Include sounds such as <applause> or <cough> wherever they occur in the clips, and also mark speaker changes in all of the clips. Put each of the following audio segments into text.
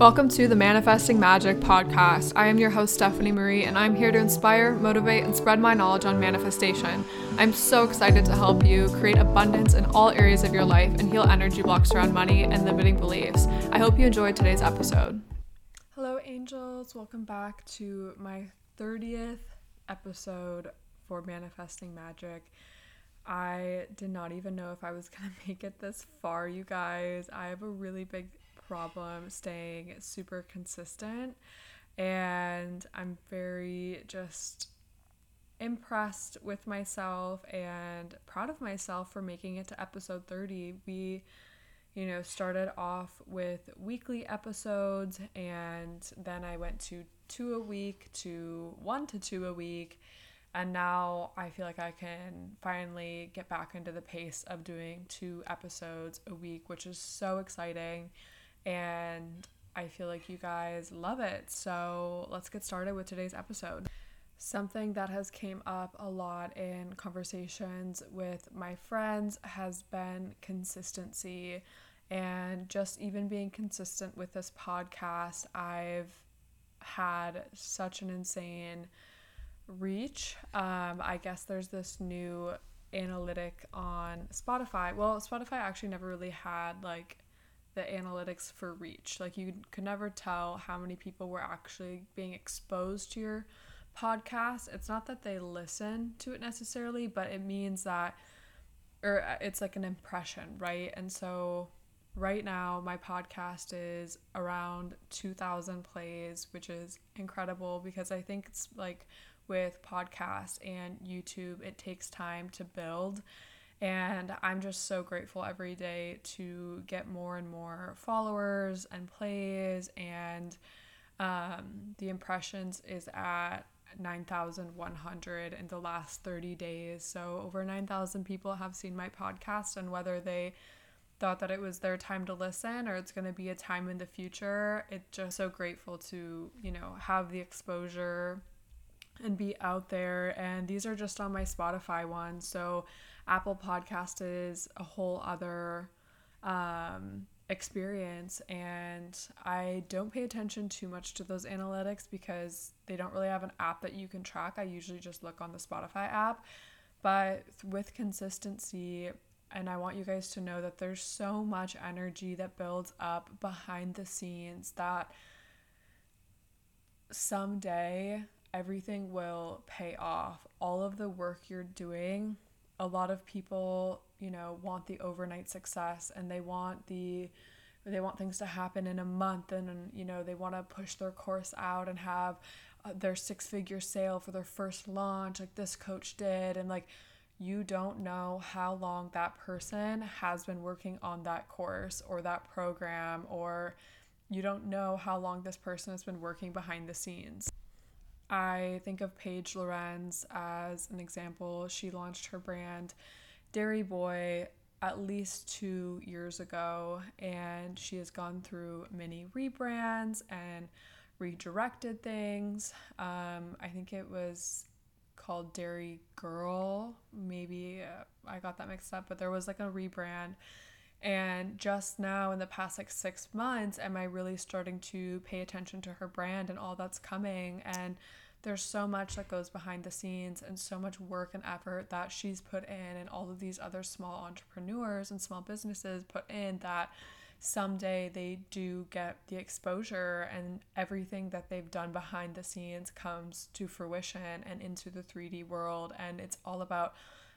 Speaker 1: Welcome to the Manifesting Magic podcast. I am your host, Stephanie Marie, and I'm here to inspire, motivate, and spread my knowledge on manifestation. I'm so excited to help you create abundance in all areas of your life and heal energy blocks around money and limiting beliefs. I hope you enjoyed today's episode. Hello, angels. Welcome back to my 30th episode for Manifesting Magic. I did not even know if I was going <laughs> to make it this far, you guys. I have a really big problem staying super consistent. And I'm very just impressed with myself and proud of myself for making it to episode 30. We, you know, started off with weekly episodes and then I went to two a week to one to two a week. And now I feel like I can finally get back into the pace of doing two episodes a week, which is so exciting and I feel like you guys love it. So let's get started with today's episode. Something that has came up a lot in conversations with my friends has been consistency and just even being consistent with this podcast. I've had such an insane reach. Um, I guess there's this new analytic on Spotify. Well, Spotify actually never really had like the analytics for reach. Like you could never tell how many people were actually being exposed to your podcast. It's not that they listen to it necessarily, but it means that or uh, it's like an impression, right? And so right now my podcast is around 2000 plays, which is incredible because I think it's like with podcasts and YouTube, it takes time to build and I'm just so grateful every day to get more and more followers and plays. And um, the impressions is at 9,100 in the last 30 days. So over 9,000 people have seen my podcast, and whether they thought that it was their time to listen or it's going to be a time in the future, it's just so grateful to, you know, have the exposure and be out there. And these are just on my Spotify one. So Apple Podcast is a whole other um, experience, and I don't pay attention too much to those analytics because they don't really have an app that you can track. I usually just look on the Spotify app, but with consistency, and I want you guys to know that there's so much energy that builds up behind the scenes that someday everything will pay off. All of the work you're doing a lot of people, you know, want the overnight success and they want the they want things to happen in a month and, and you know, they want to push their course out and have uh, their six-figure sale for their first launch like this coach did and like you don't know how long that person has been working on that course or that program or you don't know how long this person has been working behind the scenes. I think of Paige Lorenze as an example. She launched her brand Dairy Boy at least two years ago, and she has gone through many rebrands and redirected things. Um, I think it was called Dairy Girl. Maybe uh, I got that mixed up, but there was like a rebrand. And just now, in the past like six months, am I really starting to pay attention to her brand and all that's coming? And there's so much that goes behind the scenes and so much work and effort that she's put in and all of these other small entrepreneurs and small businesses put in that someday they do get the exposure and everything that they've done behind the scenes comes to fruition and into the 3D world. And it's all about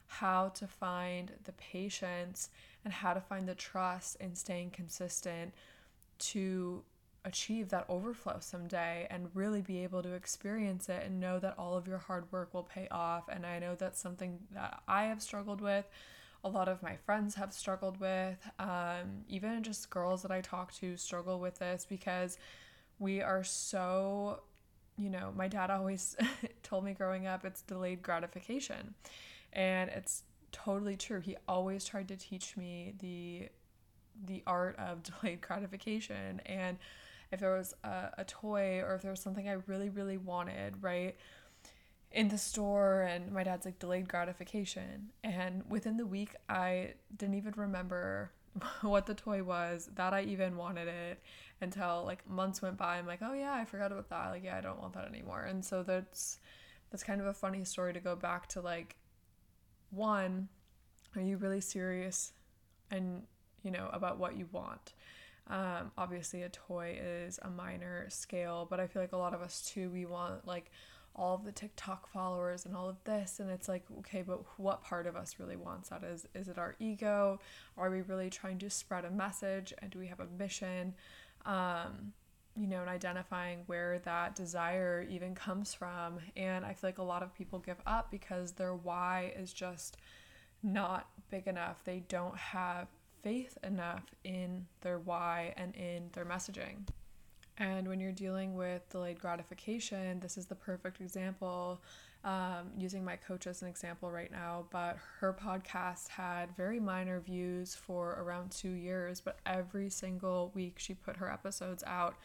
Speaker 1: how to find the patience and how to find the trust in staying consistent to achieve that overflow someday and really be able to experience it and know that all of your hard work will pay off. And I know that's something that I have struggled with. A lot of my friends have struggled with. Um, even just girls that I talk to struggle with this because we are so, you know, my dad always <laughs> told me growing up it's delayed gratification. And it's totally true. He always tried to teach me the the art of <laughs> delayed gratification and if there was a, a toy or if there was something I really, really wanted, right? in the store and my dad's like delayed gratification and within the week i didn't even remember <laughs> what the toy was, that I even wanted it until like months went by. I'm like, oh yeah, I forgot about that. Like, yeah, I don't want that anymore. And so that's that's kind of a funny story to go back to like one, are you really serious and you know about what you want? Um, obviously, a toy is a minor scale, but I feel like a lot of us too, we want like all of the TikTok followers and all of this and it's like okay but what part of us really wants that? Is is it our ego? Are we really trying to spread a message? And do we have a mission? Um, you know and identifying where that desire even comes from. And I feel like a lot of people give up because their why is just not big enough. They don't have faith enough in their why and in their messaging and when you're dealing with delayed gratification, this is the perfect example. Um, using my coach as an example right now, but her podcast had very minor views for around two years, but every single week she put her episodes out.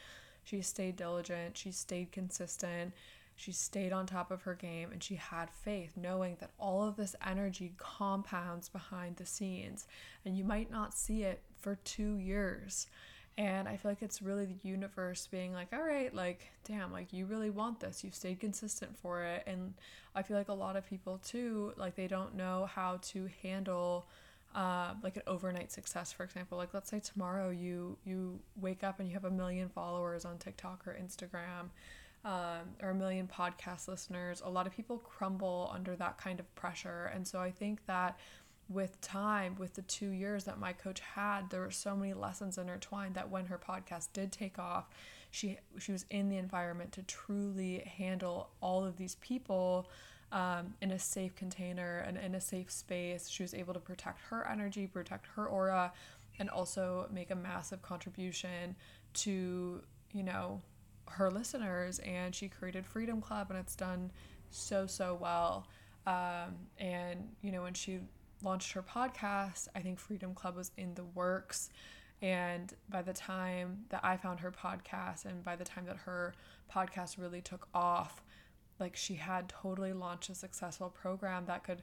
Speaker 1: She stayed diligent, she stayed consistent, she stayed on top of her game, and she had faith, knowing that all of this energy compounds behind the scenes, and you might not see it for two years and I feel like it's really the universe being like, all right, like, damn, like, you really want this. You've stayed consistent for it. And I feel like a lot of people, too, like, they don't know how to handle. Uh, like an overnight success for example like let's say tomorrow you you wake up and you have a million followers on tiktok or instagram um, or a million podcast listeners a lot of people crumble under that kind of pressure and so i think that with time, with the two years that my coach had, there were so many lessons intertwined that when her podcast did take off, she she was in the environment to truly handle all of these people um, in a safe container and in a safe space. She was able to protect her energy, protect her aura, and also make a massive contribution to you know her listeners. And she created Freedom Club, and it's done so so well. Um, and you know when she launched her podcast, I think Freedom Club was in the works. And by the time that I found her podcast and by the time that her podcast really took off, like she had totally launched a successful program that could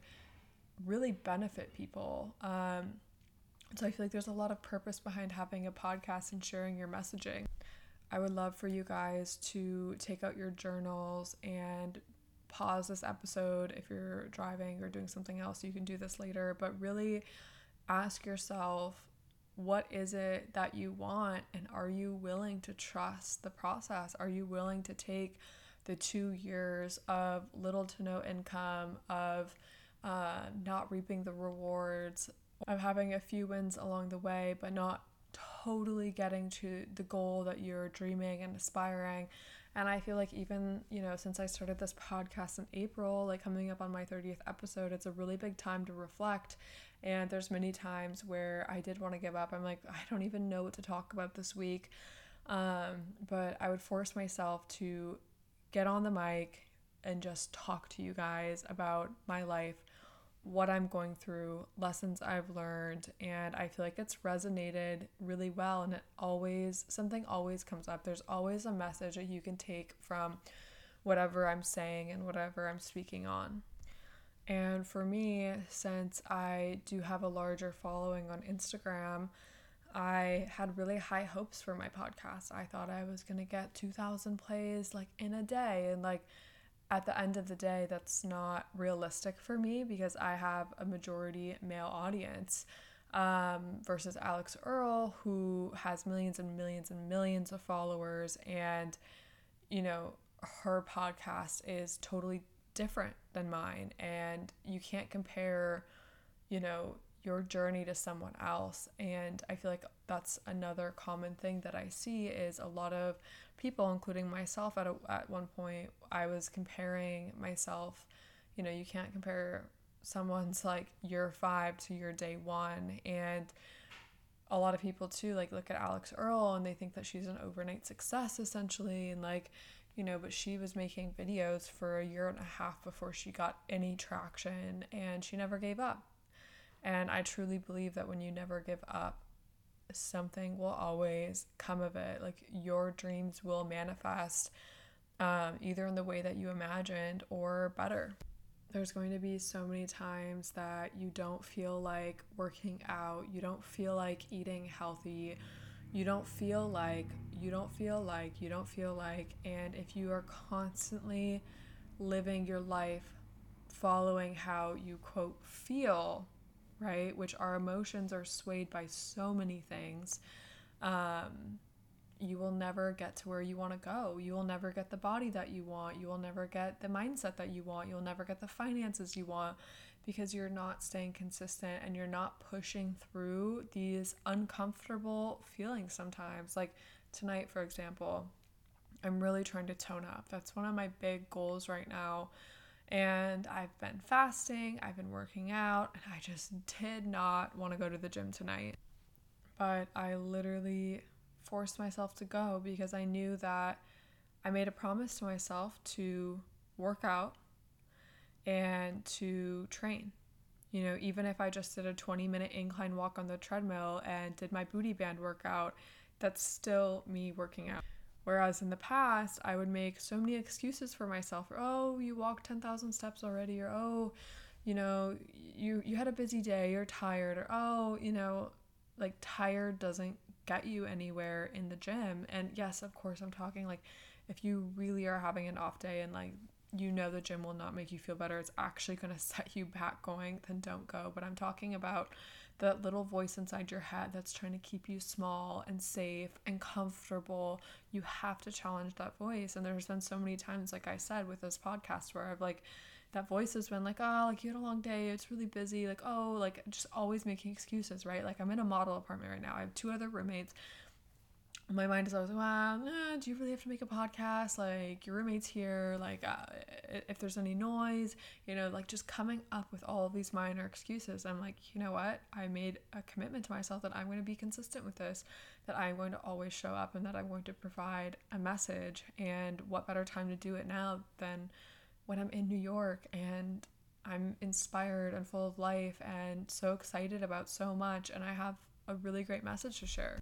Speaker 1: really benefit people. Um, so I feel like there's a lot of purpose behind having a podcast and sharing your messaging. I would love for you guys to take out your journals and pause this episode if you're driving or doing something else. You can do this later, but really ask yourself what is it that you want and are you willing to trust the process? Are you willing to take the two years of little to no income, of uh, not reaping the rewards, of having a few wins along the way, but not totally getting to the goal that you're dreaming and aspiring and I feel like even, you know, since I started this podcast in April, like coming up on my 30th episode, it's a really big time to reflect. And there's many times where I did want to give up. I'm like, I don't even know what to talk about this week. Um, but I would force myself to get on the mic and just talk to you guys about my life, what I'm going through, lessons I've learned, and I feel like it's resonated really well. And it always, something always comes up. There's always a message that you can take from whatever I'm saying and whatever I'm speaking on. And for me, since I do have a larger following on Instagram, I had really high hopes for my podcast. I thought I was going to get 2,000 plays like in a day and like at the end of the day, that's not realistic for me because I have a majority male audience um, versus Alix Earle, who has millions and millions and millions of followers. And, you know, her podcast is totally different than mine. And you can't compare, you know, your journey to someone else. And I feel like that's another common thing that I see is a lot of people, including myself at, a, at one point, I was comparing myself. You know, you can't compare someone's like year five to your day one. And a lot of people too, like look at Alix Earle and they think that she's an overnight success essentially. And like, you know, but she was making videos for a year and a half before she got any traction and she never gave up. And I truly believe that when you never give up, something will always come of it. Like your dreams will manifest um, either in the way that you imagined or better. there's going to be so many times that you don't feel like working out, you don't feel like eating healthy, you don't feel like, you don't feel like, you don't feel like. And if you are constantly living your life following how you quote feel, right, which our emotions are swayed by so many things. Um, you will never get to where you want to go. You will never get the body that you want. You will never get the mindset that you want. You'll never get the finances you want because you're not staying consistent and you're not pushing through these uncomfortable feelings sometimes. Like tonight, for example, I'm really trying to tone up. That's one of my big goals right now. And I've been fasting, I've been working out, and I just did not want to go to the gym tonight. But I literally forced myself to go because I knew that I made a promise to myself to work out and to train. You know, even if I just did a 20 minute incline walk on the treadmill and did my booty band workout, that's still me working out. Whereas in the past, I would make so many excuses for myself. Or, oh, you walked 10,000 steps already. Or, oh, you know, you, you had a busy day. You're tired. Or, oh, you know, like tired doesn't get you anywhere in the gym. And yes, of course, I'm talking like if you really are having an off day and like you know the gym will not make you feel better, it's actually going <laughs> to set you back going, then don't go. But I'm talking about that little voice inside your head that's trying to keep you small and safe and comfortable. You have to challenge that voice. And there's been so many times, like I said, with this podcast where I've like, that voice has been like, oh, like you had a long day, it's really busy, like, oh, like just always making excuses, right? Like I'm in a model apartment right now. I have two other roommates. My mind is always, wow, nah, do you really have to make a podcast? Like your roommate's here, like uh, if there's any noise, you know, like just coming up with all these minor excuses. I'm like, you know what? I made a commitment to myself that I'm going to be consistent with this, that I'm going to always show up and that I'm going to provide a message. And what better time to do it now than when I'm in New York and I'm inspired and full of life and so excited about so much, and I have a really great message to share.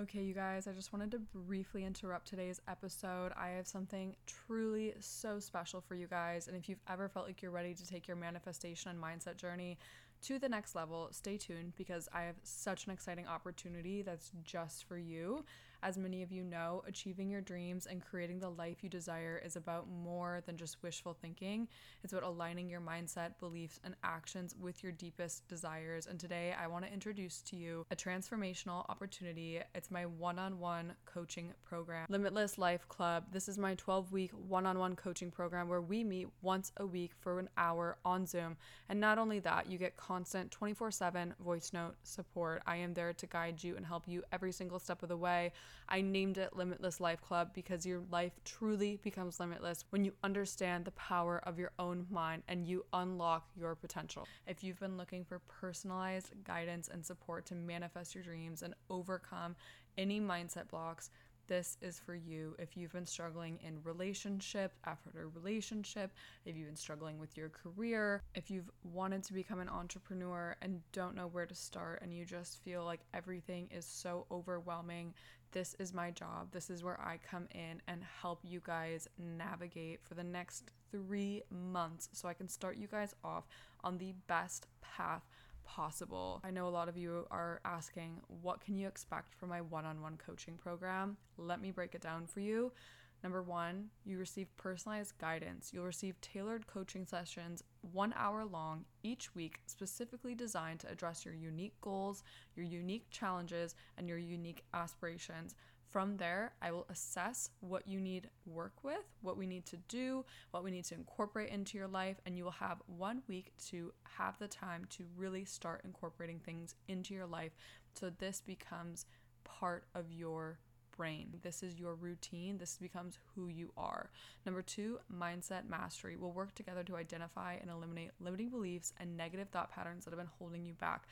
Speaker 1: Okay, you guys, I just wanted to briefly interrupt today's episode. I have something truly so special for you guys. And if you've ever felt like you're ready to take your manifestation and mindset journey to the next level, stay tuned because I have such an exciting opportunity that's just for you. As many of you know, achieving your dreams and creating the life you desire is about more than just wishful thinking. It's about aligning your mindset, beliefs, and actions with your deepest desires. And today I want to introduce to you a transformational opportunity. It's my one on one coaching program, Limitless Life Club. This is my 12 week one on one coaching program where we meet once a week for an hour on Zoom. And not only that, you get constant 24 7 voice note support. I am there to guide you and help you every single step of the way. I named it Limitless Life Club because your life truly becomes limitless when you understand the power of your own mind and you unlock your potential. If you've been looking for personalized guidance and support to manifest your dreams and overcome any mindset blocks, this is for you if you've been struggling in relationship after a relationship, if you've been struggling with your career, if you've wanted to become an entrepreneur and don't know where to start and you just feel like everything is so overwhelming. This is my job. This is where I come in and help you guys navigate for the next three months so I can start you guys off on the best path possible. I know a lot of you are asking, what can you expect from my one on one coaching program? Let me break it down for you. Number one, you receive personalized guidance. You'll receive tailored coaching sessions, one hour long each week, specifically designed to address your unique goals, your unique challenges, and your unique aspirations. From there, I will assess what you need work with, what we need to do, what we need to incorporate into your life, and you will have one week to have the time to really start incorporating things into your life so this becomes part of your brain. This is your routine. This becomes who you are. Number two, mindset mastery. We'll work together to identify and eliminate limiting beliefs and negative thought patterns that have been holding you back.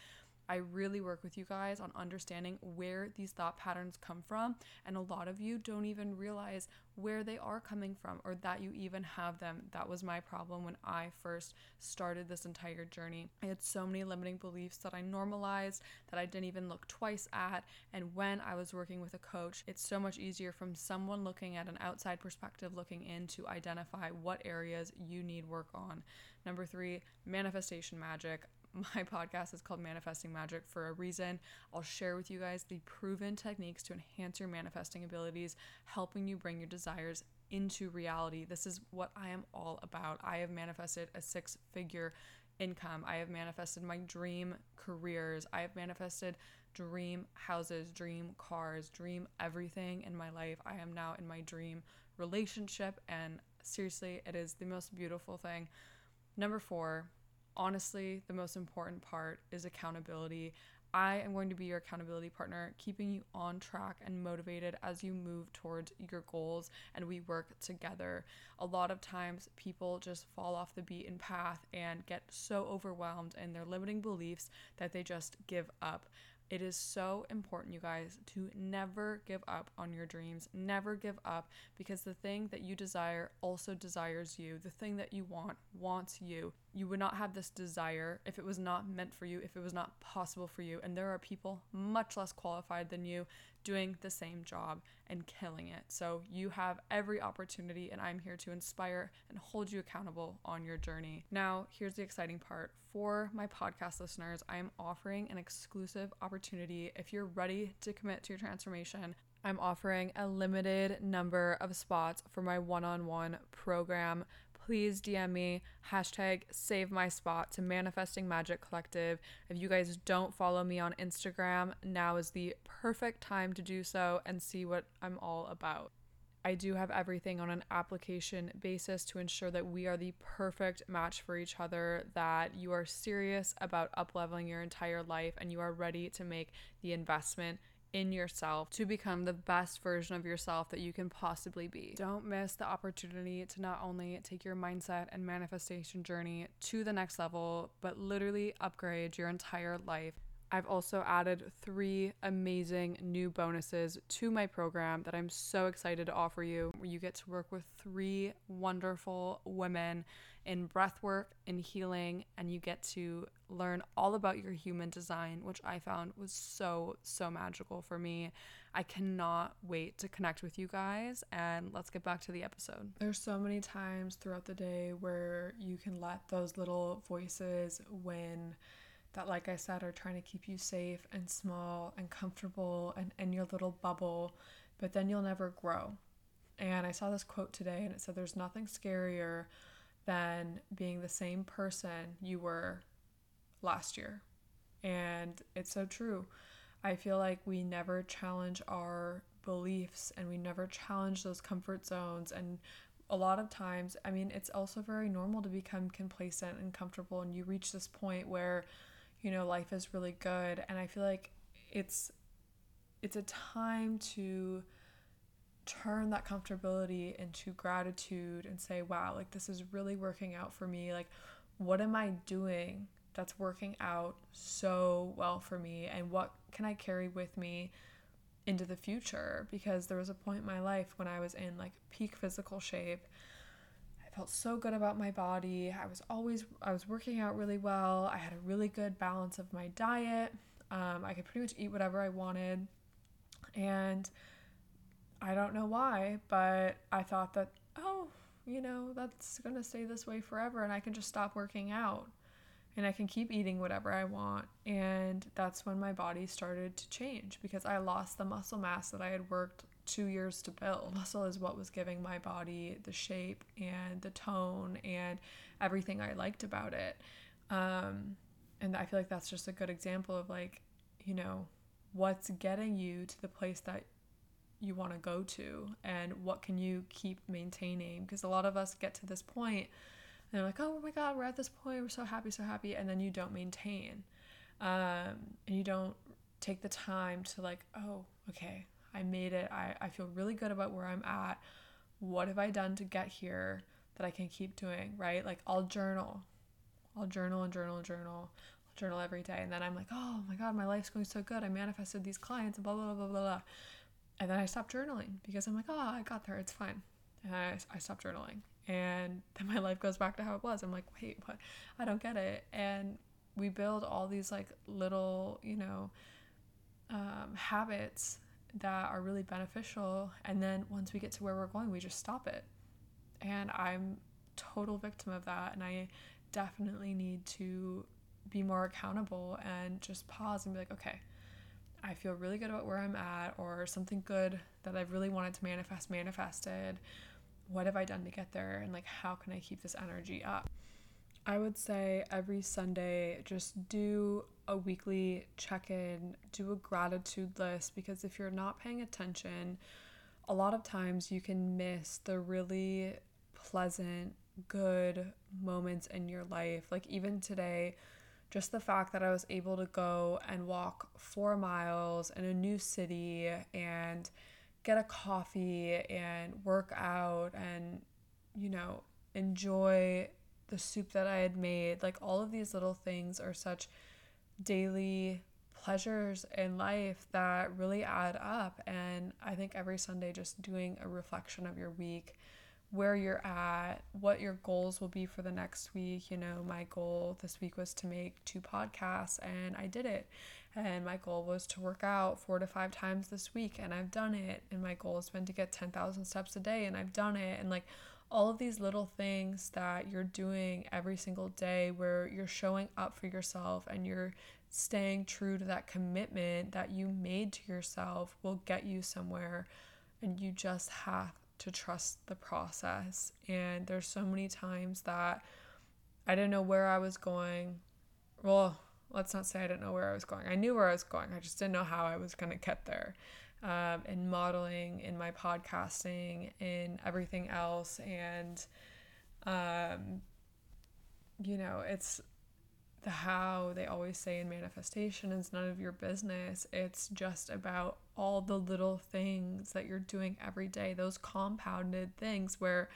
Speaker 1: I really work with you guys on understanding where these thought patterns come from. And a lot of you don't even realize where they are coming from or that you even have them. That was my problem when I first started this entire journey. I had so many limiting beliefs that I normalized that I didn't even look twice at. And when I was working with a coach, it's so much easier from someone looking at an outside perspective, looking in to identify what areas you need work on. Number three, manifestation magic my podcast is called Manifesting Magic for a reason. I'll share with you guys the proven techniques to enhance your manifesting abilities, helping you bring your desires into reality. This is what I am all about. I have manifested a six figure income. I have manifested my dream careers. I have manifested dream houses, dream cars, dream everything in my life. I am now in my dream relationship, and seriously, it is the most beautiful thing. Number four, honestly, the most important part is accountability. I am going to be your accountability partner, keeping you on track and motivated as you move towards your goals and we work together. A lot of times, people just fall off the beaten path and get so overwhelmed in their limiting beliefs that they just give up. It is so important, you guys, to never give up on your dreams. Never give up because the thing that you desire also desires you. The thing that you want wants you. You would not have this desire if it was not meant for you, if it was not possible for you. And there are people much less qualified than you doing the same job and killing it. So you have every opportunity, and I'm here to inspire and hold you accountable on your journey. Now, here's the exciting part for my podcast listeners I am offering an exclusive opportunity. If you're ready to commit to your transformation, I'm offering a limited number of spots for my one on one program please DM me hashtag save my spot to Manifesting Magic Collective. If you guys don't follow me on Instagram, now is the perfect time to do so and see what I'm all about. I do have everything on an application basis to ensure that we are the perfect match for each other, that you are serious about upleveling your entire life and you are ready to make the investment in yourself to become the best version of yourself that you can possibly be. Don't miss the opportunity to not only take your mindset and manifestation journey to the next level, but literally upgrade your entire life. I've also added three amazing new bonuses to my program that I'm so excited to offer you. Where you get to work with three wonderful women in breathwork and healing, and you get to learn all about your human design, which I found was so, so magical for me. I cannot wait to connect with you guys, and let's get back to the episode. There's so many times throughout the day where you can let those little voices win that, like I said, are trying to keep you safe and small and comfortable and in your little bubble, but then you'll never grow. And I saw this quote today and it said, There's nothing scarier than being the same person you were last year. And it's so true. I feel like we never challenge our beliefs and we never challenge those comfort zones. And a lot of times, I mean, it's also very normal to become complacent and comfortable. And you reach this point where you know life is really good and i feel like it's it's a time to turn that comfortability into gratitude and say wow like this is really working out for me. Like what am i doing that's working out so well for me and what can i carry with me into the future? Because there was a point in my life when i was in like peak physical shape felt so good about my body. I was always I was working out really well. I had a really good balance of my diet. Um, I could pretty much eat whatever I wanted, and I don't know why, but I thought that oh, you know, that's gonna stay this way forever, and I can just stop working out, and I can keep eating whatever I want. And that's when my body started to change because I lost the muscle mass that I had worked two years to build. <laughs> Muscle is what was giving my body the shape and the tone and everything I liked about it. Um, and I feel like that's just a good example of like, you know, what's getting you to the place that you want to go to and what can you keep maintaining because a lot of us get to this point and they're like oh my god we're at this point we're so happy so happy and then you don't maintain um, and you don't take the time to like oh okay I made it. I, I feel really good about where I'm at. What have I done to get here that I can keep doing, right? Like I'll journal. I'll journal and journal and journal. journal every day. And then I'm like, oh my God, my life's going so good. I manifested these clients and blah, blah, blah, blah, blah. And then I stopped journaling because I'm like, oh, I got there. It's fine. And I, I stopped journaling. And <laughs> then my life goes back to how it was. I'm like, wait, what? I don't get it. And we build all these like little, you know, um, habits that are really beneficial. And then once we get to where we're going, we just stop it. And I'm total victim of that. And I definitely need to be more accountable and just pause and be like, okay, I feel really good about where I'm at, or something good that I've really wanted to manifest manifested. What have I done to get there? And like, how can I keep this energy up? I would say every Sunday, just do a weekly check in, do a gratitude list, because if you're not paying attention, a lot of times you can miss the really pleasant, good moments in your life. Like, even today, just the fact that I was able to go and walk four miles in a new city and get a coffee and work out and, you know, enjoy the soup that I had made. Like, all of these little things are such daily pleasures in life that really add up. And I think every Sunday, just doing a reflection of your week where you're at, what your goals will be for the next week. You know, my goal this week was to make two podcasts, and I did it. And my goal was to work out four to five times this week, and I've done it. And my goal has been to get 10,000 steps a day, and I've done it. And like all of these little things that you're doing every single day where you're showing up for yourself and you're staying true to that commitment that you made to yourself will get you somewhere. And you just have to trust the process. And there's so many times that I didn't know where I was going. Well, let's not say I didn't know where I was going. I knew where I was going. I just didn't know how I was going to get there. Um, in modeling, in my podcasting, in everything else. And, um, you know, it's the how they always say in manifestation is none of your business. It's just about all the little things that you're doing every day, those compounded things where,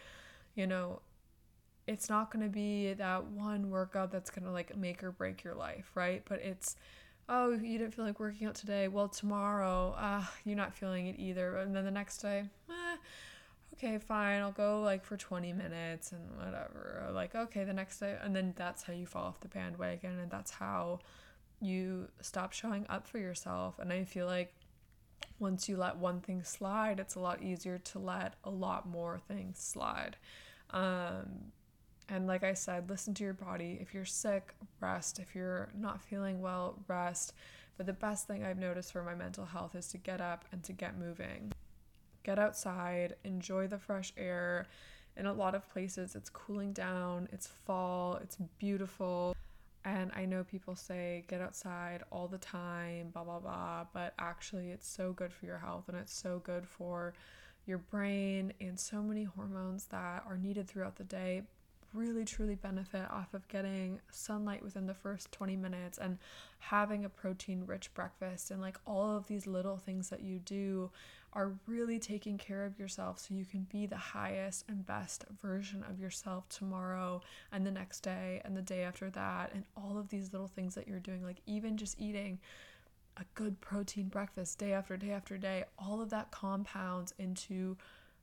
Speaker 1: you know, it's not going to be that one workout that's going to like make or break your life, right? But it's, oh, you didn't feel like working out today. Well, tomorrow, uh, you're not feeling it either. And then the next day, eh, okay, fine, I'll go like for 20 minutes and whatever. Like, okay, the next day. And then that's how you fall off the bandwagon. And that's how you stop showing up for yourself. And I feel like once you let one thing slide, it's a lot easier to let a lot more things slide. Um, and like I said, listen to your body. If you're sick, rest. If you're not feeling well, rest. But the best thing I've noticed for my mental health is to get up and to get moving get outside, enjoy the fresh air. In a lot of places, it's cooling down, it's fall, it's beautiful. And I know people say get outside all the time, blah, blah, blah, but actually, it's so good for your health and it's so good for your brain and so many hormones that are needed throughout the day really truly benefit off of getting sunlight within the first 20 minutes and having a protein rich breakfast. And like all of these little things that you do are really taking care of yourself so you can be the highest and best version of yourself tomorrow and the next day and the day after that. And all of these little things that you're doing like even just eating a good protein breakfast day after day after day all of that compounds into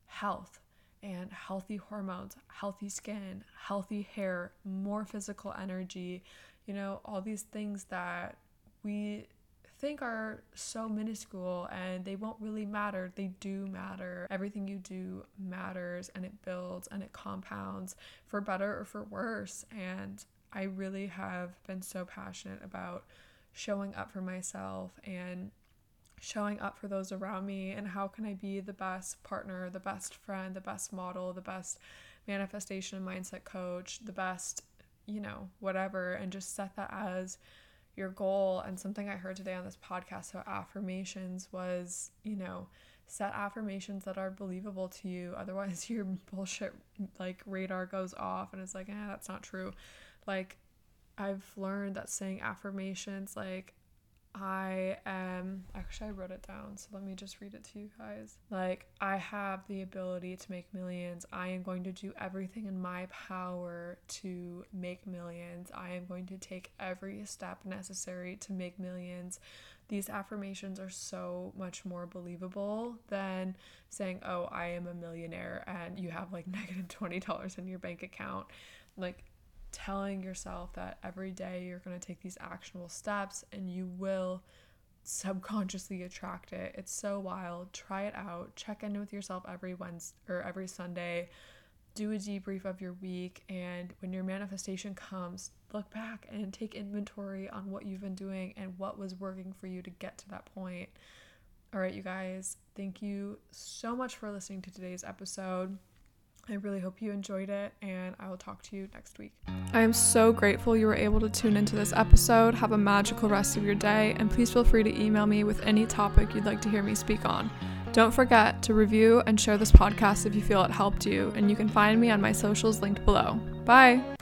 Speaker 1: health and healthy hormones, healthy skin, healthy hair, more physical energy, you know, all these things that we think are so minuscule and they won't really matter. They do matter. Everything you do matters and it builds and it compounds for better or for worse. And I really have been so passionate about showing up for myself and showing up for those around me and how can I be the best partner, the best friend, the best model, the best manifestation mindset coach, the best, you know, whatever, and just set that as your goal. And something I heard today on this podcast about affirmations was, you know, set affirmations that are believable to you. <laughs> Otherwise, your bullshit like radar goes off and it's like, eh, that's not true. Like, I've learned that saying affirmations like I am actually I wrote it down, so let me just read it to you guys. Like I have the ability to make millions. I am going to do everything in my power to make millions. I am going to take every step necessary to make millions. These affirmations are so much more believable than saying, "Oh, I am a millionaire," and you have like negative <laughs> negative twenty dollars in your bank account. Like telling yourself that every day you're going to take these actionable steps and you will subconsciously attract it. It's so wild. Try it out. Check in with yourself every Wednesday or every Sunday. Do a debrief of your week and when your manifestation comes, look back and take inventory on what you've been doing and what was working for you to get to that point. All right, you guys, thank you so much for listening to today's episode. I really hope you enjoyed it, and I will talk to you next week. I am so grateful you were able to tune into this episode. Have a magical rest of your day, and please feel free to email me with any topic you'd like to hear me speak on. Don't forget to review and share this podcast if you feel it helped you, and you can find me on my socials linked below. Bye!